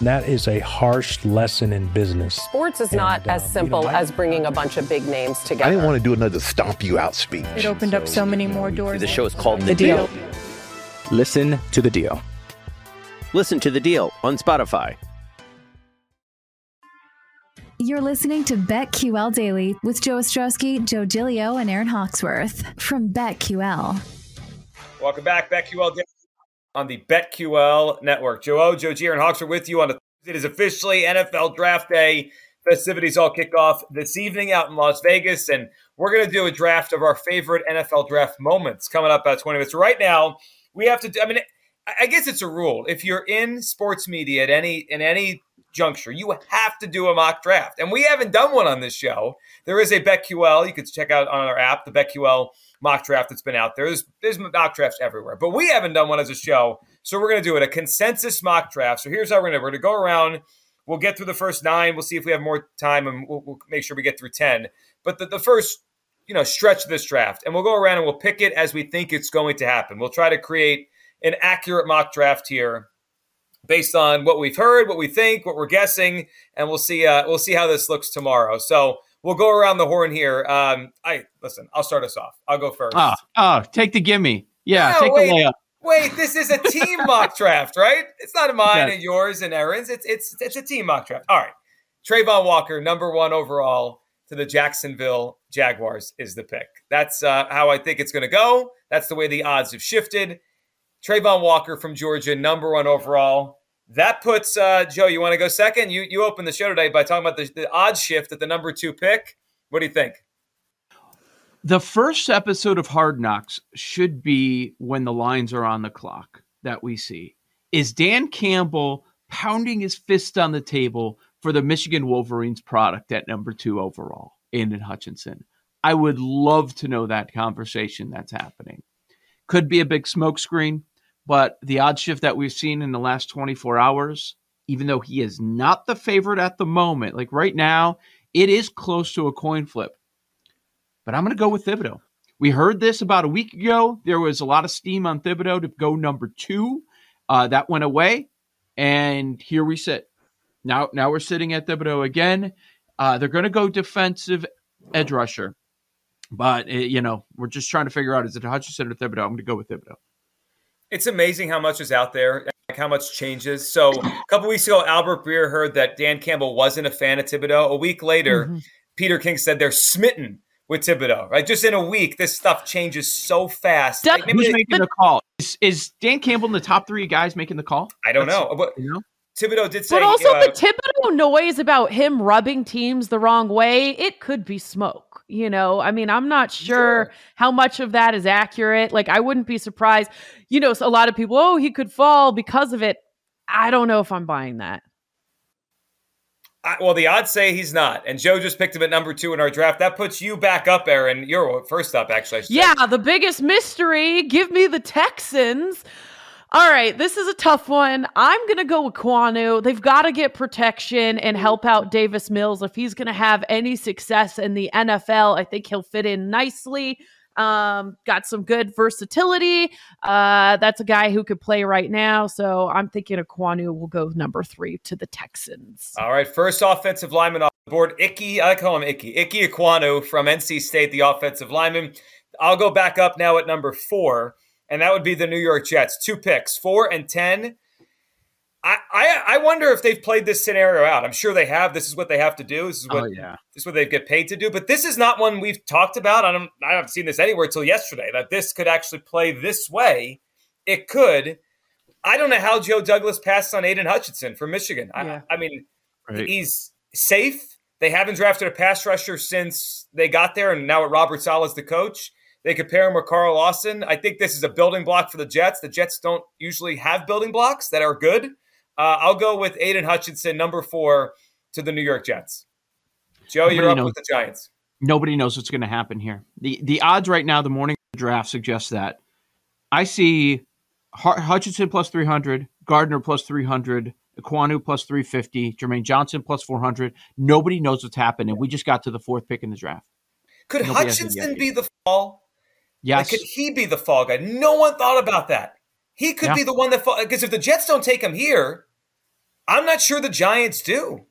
That is a harsh lesson in business. Sports is not And, as um, simple you know, I- as bringing a bunch of big names together. I didn't want to do another stomp you out speech. It opened up so many more doors. The show is called The, The deal. Deal. Listen to The Deal. Listen to The Deal on Spotify. You're listening to BetQL Daily with Joe Ostrowski, Joe Gilio, and Aaron Hawksworth from BetQL. Welcome back, BetQL Day on the BetQL network. Joe O, Joe G, and Hawks are with you on a It is officially NFL Draft Day. Festivities all kick off this evening out in Las Vegas, and we're going to do a draft of our favorite NFL draft moments coming up about 20 minutes. Right now, we have to. do- I mean, I guess it's a rule. If you're in sports media at any in any juncture, you have to do a mock draft, and we haven't done one on this show. There is a BetQL you can check out on our app, the BetQL mock draft that's been out there. There's, there's mock drafts everywhere, but we haven't done one as a show. So we're going to do it a consensus mock draft. So here's how we're going to we're going to go around. We'll get through the first nine. We'll see if we have more time, and we'll, we'll make sure we get through ten. But the, the first you know stretch of this draft, and we'll go around and we'll pick it as we think it's going to happen. We'll try to create an accurate mock draft here based on what we've heard, what we think, what we're guessing, and we'll see. Uh, we'll see how this looks tomorrow. So we'll go around the horn here. Um, I listen. I'll start us off. I'll go first. Oh, oh, take the gimme. Yeah, No, take wait. the layup. Wait, this is a team mock draft, right? It's not mine Yes. and yours and Aaron's. It's it's it's a team mock draft. All right. Travon Walker, number one overall to the Jacksonville Jaguars, is the pick. That's uh, how I think it's going to go. That's the way the odds have shifted. Travon Walker from Georgia, number one overall. That puts uh, Joe. You want to go second? You you opened the show today by talking about the, the odds shift at the number two pick. What do you think? The first episode of Hard Knocks should be when the lines are on the clock that we see. Is Dan Campbell pounding his fist on the table for the Michigan Wolverines product at number two overall, Aidan Hutchinson? I would love to know that conversation that's happening. Could be a big smokescreen, but the odd shift that we've seen in the last 24 hours, even though he is not the favorite at the moment, like right now, it is close to a coin flip but I'm going to go with Thibodeaux. We heard this about a week ago. There was a lot of steam on Thibodeaux to go number two. Uh, that went away, and here we sit. Now, now we're sitting at Thibodeaux again. Uh, they're going to go defensive edge rusher, but uh, you know we're just trying to figure out is it Hutchinson or Thibodeaux? I'm going to go with Thibodeaux. It's amazing how much is out there, like how much changes. So a couple weeks ago, Albert Breer heard that Dan Campbell wasn't a fan of Thibodeaux. A week later, Peter King said they're smitten with Thibodeaux. Right, just in a week, this stuff changes so fast. Doug- Like, Who's making the call? Is, is Dan Campbell in the top three guys making the call? I don't That's- know, but You know? Thibodeaux did say. But also uh, the Thibodeaux noise about him rubbing teams the wrong way, it could be smoke. You know, I mean, I'm not sure, Sure. how much of that is accurate. Like, I wouldn't be surprised. You know, a lot of people, oh, he could fall because of it. I don't know if I'm buying that. I, well, the odds say he's not, and Joe just picked him at number two in our draft. That puts you back up, Aaron. You're first up, actually. Should say. Yeah, the biggest mystery. Give me the Texans. All right, this is a tough one. I'm going to go with Kwanu. They've got to get protection and help out Davis Mills. If he's going to have any success in the NFL, I think he'll fit in nicely. Um, got some good versatility. Uh, that's a guy who could play right now. So I'm thinking Kwanu will go number three to the Texans. All right, first offensive lineman off the board, Icky. I call him Icky. Icky Ekwonu from NC State, the offensive lineman. I'll go back up now at number four, and that would be the New York Jets. Two picks, four and ten. I, I I wonder if they've played this scenario out. I'm sure they have. This is what they have to do. This is what Oh yeah. this is what they get paid to do. But this is not one we've talked about. I don't I haven't seen this anywhere until yesterday that this could actually play this way. It could. I don't know how Joe Douglas passed on Aidan Hutchinson from Michigan. Yeah. I, I mean, Right. he's safe. They haven't drafted a pass rusher since they got there, and now with Robert Saleh's the coach. They could pair him with Carl Lawson. I think this is a building block for the Jets. The Jets don't usually have building blocks that are good. Uh, I'll go with Aidan Hutchinson, number four, to the New York Jets. Joe, you're up knows. with the Giants. Nobody knows what's going to happen here. the The odds right now, the morning draft suggests that. I see Hutchinson plus three hundred, Gardner plus three hundred, Ekwonu plus three fifty, Jermaine Johnson plus four hundred. Nobody knows what's happening. We just got to the fourth pick in the draft. Could Nobody Hutchinson be the fall? Yes, Like, could he be the fall guy? No one thought about that. He could Yeah. be the one that fall because if the Jets don't take him here, I'm not sure the Giants do.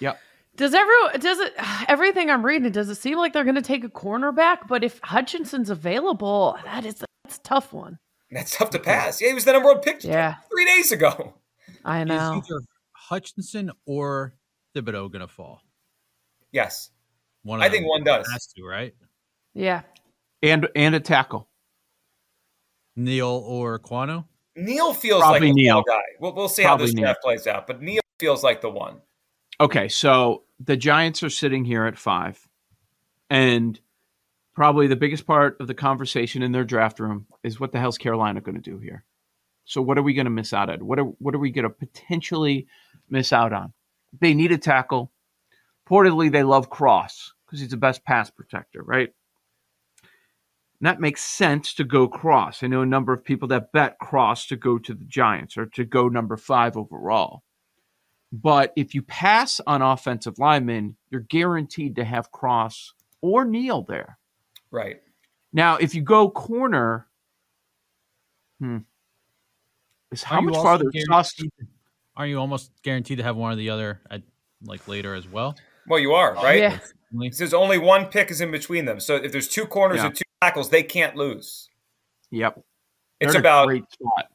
Yep. Does everyone does it everything I'm reading? Does it seem like they're going to take a cornerback? But if Hutchinson's available, that is that's a tough one. That's tough to mm-hmm. pass. Yeah, he was the number one pick Yeah. three days ago. I Is know. either Hutchinson or Thibodeaux going to fall? Yes, One. I think one does. Has to, right? Yeah. And and a tackle. Neal or Quano? Neal feels Probably like the Neal. guy. We'll, we'll see how this Neal. draft plays out, but Neal feels like the one. Okay, so the Giants are sitting here at five, and probably the biggest part of the conversation in their draft room is what the hell's Carolina going to do here? So what are we going to miss out on? What are what are we going to potentially miss out on? They need a tackle. Reportedly, they love Cross because he's the best pass protector, right? And that makes sense to go Cross. I know a number of people that bet Cross to go to the Giants or to go number five overall. But if you pass on offensive linemen, you're guaranteed to have Cross or Neal there. Right. Now, if you go corner, hmm, is how Are you much farther Sauce? guaranteed- Are you almost guaranteed to have one or the other at like later as well? Well, you are right. Yeah. Says only one pick is in between them. So if there's two corners Yeah. and two tackles, they can't lose. Yep, It's They're about. great spot.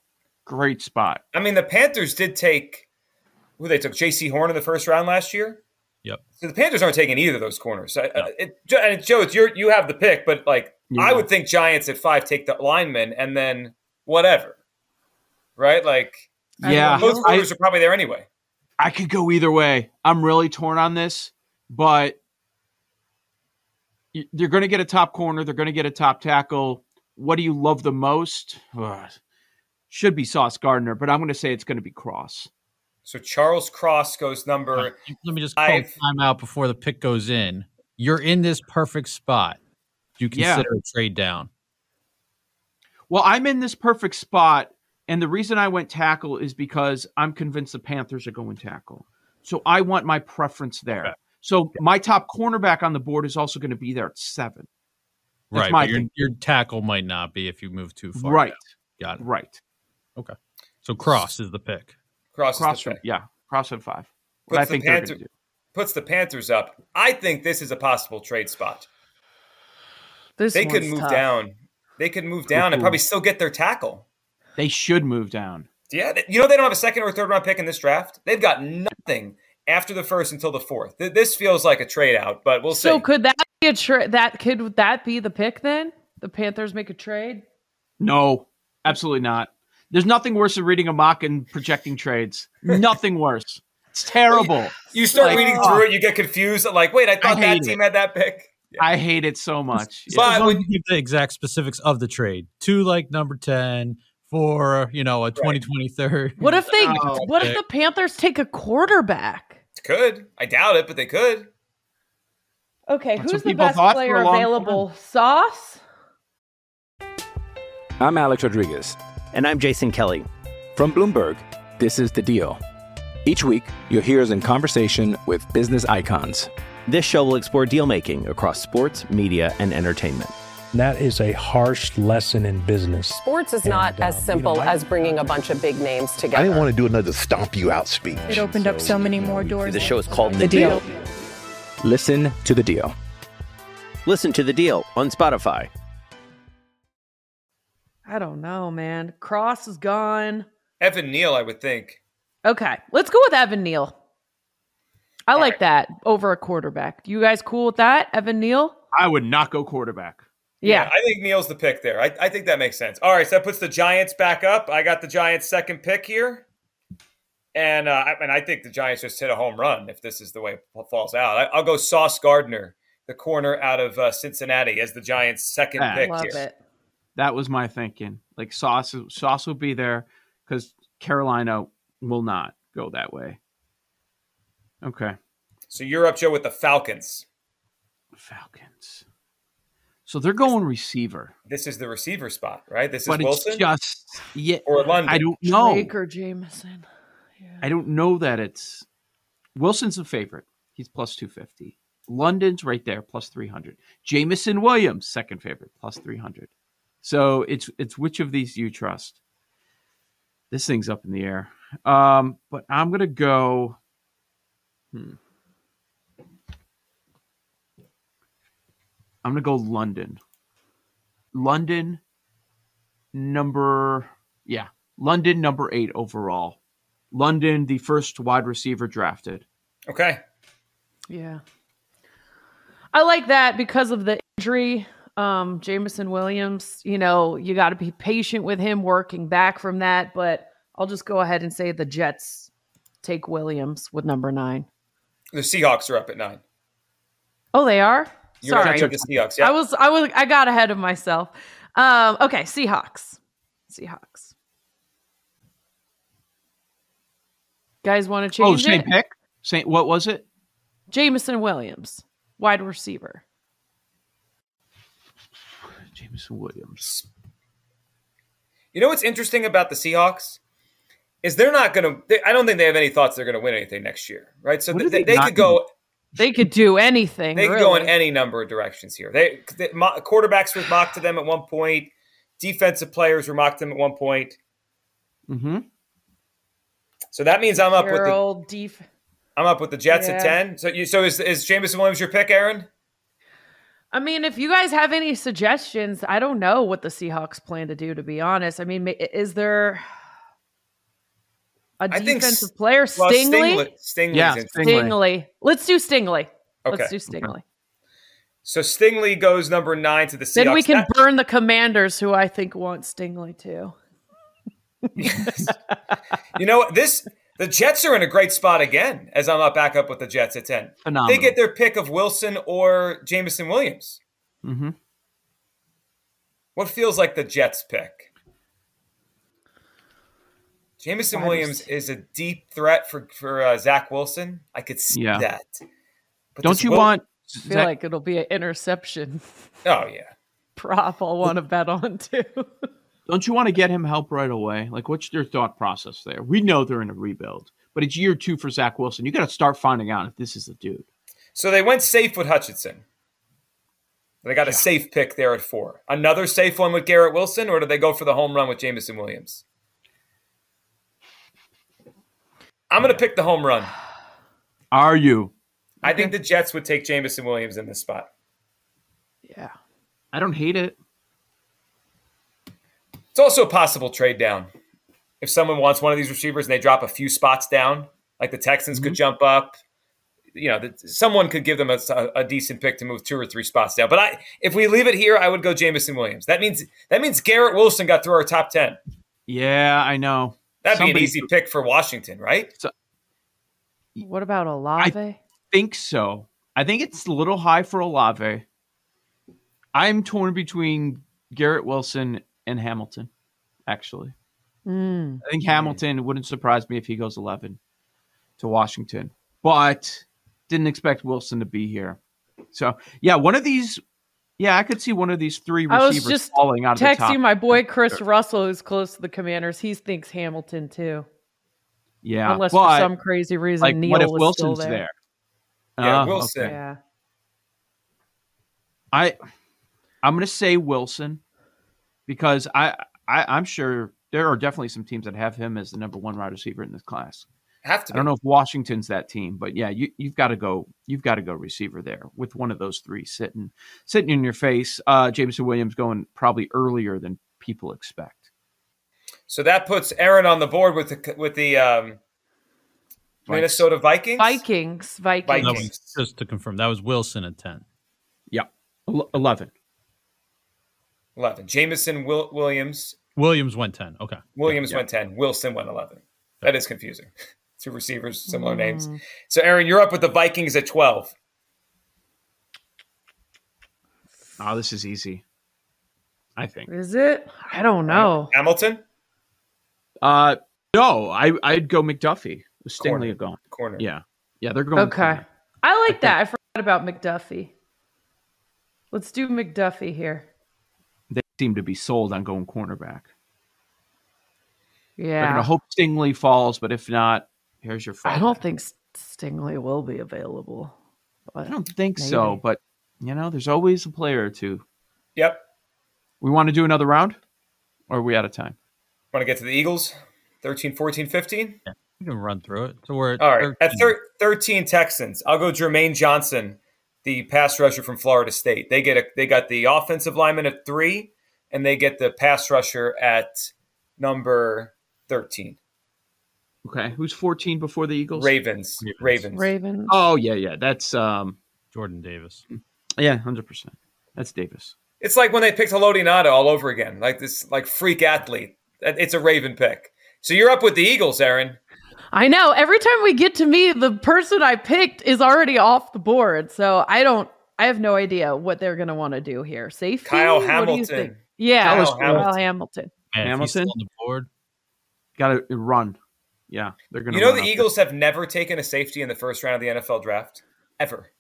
Great spot. I mean, the Panthers did take who they took Jaycee Horn in the first round last year. Yep. So the Panthers aren't taking either of those corners. I- I- it, and Joe, it's your you have the pick, but like I would think Giants at five take the linemen and then whatever, right? Like Yeah, those I, corners are probably there anyway. I could go either way. I'm really torn on this, but they're going to get a top corner. They're going to get a top tackle. What do you love the most? Ugh. Should be Sauce Gardner, but I'm going to say it's going to be Cross. So Charles Cross goes number. Let me just call Five. time out before the pick goes in. You're in this perfect spot. Do you Yeah. consider a trade down? Well, I'm in this perfect spot, and the reason I went tackle is because I'm convinced the Panthers are going tackle. So I want my preference there. Okay. So my top cornerback on the board is also going to be there at seven. That's right. my your, your tackle might not be if you move too far. Right, down. Got it. right. Okay. So cross is the pick. Cross, Cross, is the pick. yeah, cross at five. What Puts I the think they're Panther- do. puts the Panthers up. I think this is a possible trade spot. This They could move tough. down. They could move down and probably still get their tackle. They should move down. Yeah, they- you know they don't have a second or third round pick in this draft. They've got nothing after the first until the fourth. Th- This feels like a trade out, but we'll So see. So could that be a trade? That could would that be the pick then? The Panthers make a trade. No, absolutely not. There's nothing worse than reading a mock and projecting trades. Nothing worse. It's terrible. you start like, reading oh. through it, you get confused. Like, wait, I thought that team it. had that pick. I hate it so much. But as long when- you give the exact specifics of the trade to like number 10 for, you know, a 2023. What if they? Oh, what if the Panthers take a quarterback? Could I doubt it, but they could. Okay, That's who's the best thought player a long available? Sauce. I'm Alex Rodriguez. And I'm Jason Kelly. From Bloomberg, this is The Deal. Each week, you'll hear us in conversation with business icons. This show will explore deal making across sports, media, and entertainment. That is a harsh lesson in business. Sports is And, not as um, you simple know, I- as bringing a bunch of big names together. I didn't want to do another stomp you out speech. It opened up so many more doors. The show is called The deal. Listen to The Deal. Listen to the deal on Spotify. I don't know, man. Cross is gone. Evan Neal, I would think. Okay, let's go with Evan Neal. I All like right. that over a quarterback. You guys cool with that, Evan Neal? I would not go quarterback. Yeah. I think Neal's the pick there. I, I think that makes sense. All right, so that puts the Giants back up. I got the Giants' second pick here. And uh, I, and I think the Giants just hit a home run if this is the way it falls out. I, I'll go Sauce Gardner, the corner out of uh, Cincinnati, as the Giants' second Ah. pick Love here. it. That was my thinking. Like Sauce, Sauce will be there because Carolina will not go that way. Okay, So you're up, Joe, with the Falcons. Falcons. So they're going receiver, This is the receiver spot, right? This is but Wilson it's just yeah. or London. I don't know. Drake or Jameson. I don't know that it's Wilson's a favorite. He's plus two fifty. London's right there, plus three hundred. Jameson Williams, second favorite, plus three hundred. So it's it's which of these you trust? This thing's up in the air. Um, but I'm gonna go. Hmm. I'm gonna go London. London, number yeah, London number eight overall. London, the first wide receiver drafted. Okay. Yeah. I like that because of the injury. Um, Jameson Williams, you know, you got to be patient with him working back from that. But I'll just go ahead and say the Jets take Williams with number nine. The Seahawks are up at nine. Oh, they are. You're up Sorry, with the Seahawks. Yeah. I was, I was, I got ahead of myself. Um, okay, Seahawks. Seahawks. Guys want to change? Oh, same it? pick. Same. What was it? Jameson Williams, wide receiver. Jameson Williams. You know what's interesting about the Seahawks is they're not going to. I don't think they have any thoughts they're going to win anything next year, right? So they, they they could go. They could do anything. They could really. go in any number of directions here. They, they mo- quarterbacks were mocked to them at one point. Defensive players were mocked to them at one point. Mm-hmm. So that means I'm up with the def- I'm up with the Jets at ten. So you so is is Jameson Williams your pick, Aaron? I mean, if you guys have any suggestions, I don't know what the Seahawks plan to do. To be honest, I mean, is there a I think defensive S- player? Well, Stingley. Stingley. Yeah, Stingley. Stingley. Let's do Stingley. Okay. Let's do Stingley. So Stingley goes number nine to the Seahawks. Then we can That- burn the Commanders, who I think want Stingley too. Yes. you know what? This the Jets are in a great spot again. As I'm up back up with the Jets at ten. Phenomenal. They get their pick of Wilson or Jameson Williams. Mm-hmm. What feels like the Jets pick? Jameson Wide Williams is a deep threat for for uh, Zach Wilson. I could see Yeah. that. But Don't you Wil- want? I feel Zach- like it'll be an interception Oh yeah. prop. I'll want to bet on too. Don't you want to get him help right away? Like, what's your thought process there? We know they're in a rebuild, but it's year two for Zach Wilson. You got to start finding out if this is the dude. So they went safe with Hutchinson. They got a safe pick there at four. Another safe one with Garrett Wilson, or do they go for the home run with Jameson Williams? I'm going to pick the home run. Are you? I think the Jets would take Jameson Williams in this spot. yeah. I don't hate it. It's also a possible trade down. If someone wants one of these receivers and they drop a few spots down, like the Texans could mm-hmm. jump up, you know, that someone could give them a, a decent pick to move two or three spots down. But I, if we leave it here, I would go Jameson Williams. That means that means Garrett Wilson got through our top ten. Yeah, I know. That'd be an easy pick for Washington, right? What about Olave? I think so. I think it's a little high for Olave. I'm torn between Garrett Wilson and Hamilton, actually. Mm. I think Hamilton wouldn't surprise me if he goes 11 to Washington, but didn't expect Wilson to be here. So, yeah, one of these, yeah, I could see one of these three I was receivers just falling out of the top. Texting my boy Chris Russell, who's close to the Commanders. He thinks Hamilton too, yeah, unless but, for some crazy reason like, Neal what if was Wilson's still there? there. Yeah, Ah, Wilson. okay. Yeah. I I'm gonna say Wilson because I, I I'm sure there are definitely some teams that have him as the number one wide receiver in this class. Have to. I don't know if Washington's that team, but yeah, you you've got to go you've got to go receiver there with one of those three sitting sitting in your face. Uh Jameson Williams going probably earlier than people expect. So that puts Aaron on the board with the with the um, Minnesota Vikings. Vikings, Vikings. Vikings. Was just to confirm. That was Wilson at ten. Yeah. Eleven. 11. Jameson Will- Williams. Williams went 10. Okay. Williams Yeah. went 10. Wilson went 11. That is confusing. Two receivers, similar names. Mm. So, Aaron, you're up with the Vikings at 12. Oh, this is easy. I think. Is it? I don't know. Hamilton? Uh, no, I I'd go McDuffie. With Stingley Corner. gone. Corner. Yeah, yeah, they're going. Okay. corner. I like that. I forgot about McDuffie. Let's do McDuffie here. They seem to be sold on going cornerback. They're Yeah. gonna hope Stingley falls, but if not, here's your. I don't think S- Stingley will be available. But I don't think so, but you know, there's always a player or two. Yep. We want to do another round, or are we out of time? Want to get to the Eagles? 13, 14, 15? You can run through it. So we're at All right. At 13. thir- 13 Texans, I'll go Jermaine Johnson, the pass rusher from Florida State. They get a, they got the offensive lineman at three, and they get the pass rusher at number 13. Okay, who's 14 before the Eagles? Ravens. Ravens. Ravens. Oh yeah, yeah, that's um, Jordan Davis. yeah, hundred percent. That's Davis. It's like when they picked Haloti all over again, like this like freak athlete. It's a Raven pick. So you're up with the Eagles, Aaron. I know. Every time we get to me, the person I picked is already off the board. So I don't. I have no idea what they're going to want to do here. Safety. Kyle What Hamilton. Yeah, Kyle Kyle Hamilton. Hamilton. Man, he's Hamilton? on the board. Got to run. Yeah, they're gonna. You know the out there. Eagles have never taken a safety in the first round of the NFL draft ever.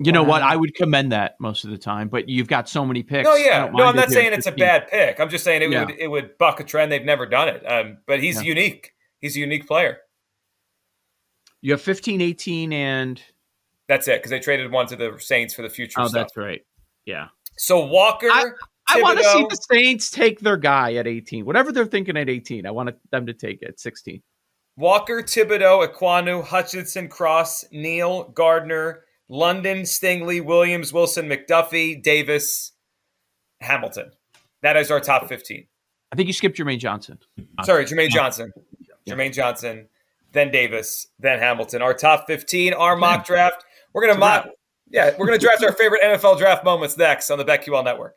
You know what? I would commend that most of the time, but you've got so many picks. No, yeah, no, I'm not saying it's a bad pick. I'm just saying it Yeah. would it would buck a trend. They've never done it. Um, but he's Yeah. unique. He's a unique player. You have 15, 18, and That's it because they traded one to the Saints for the future oh, stuff. that's right. Yeah, So Walker, I- I want to see the Saints take their guy at 18. Whatever they're thinking at 18, I want them to take it at 16. Walker, Thibodeaux, Ekwonu, Hutchinson, Cross, Neal, Gardner, London, Stingley, Williams, Wilson, McDuffie, Davis, Hamilton. That is our top 15. I think you skipped Jermaine Johnson. Sorry, Jermaine Johnson. Jermaine Johnson, then Davis, then Hamilton. Our top 15, our mock draft. We're going to mock. Yeah, we're going to draft our favorite NFL draft moments next on the BetQL Network.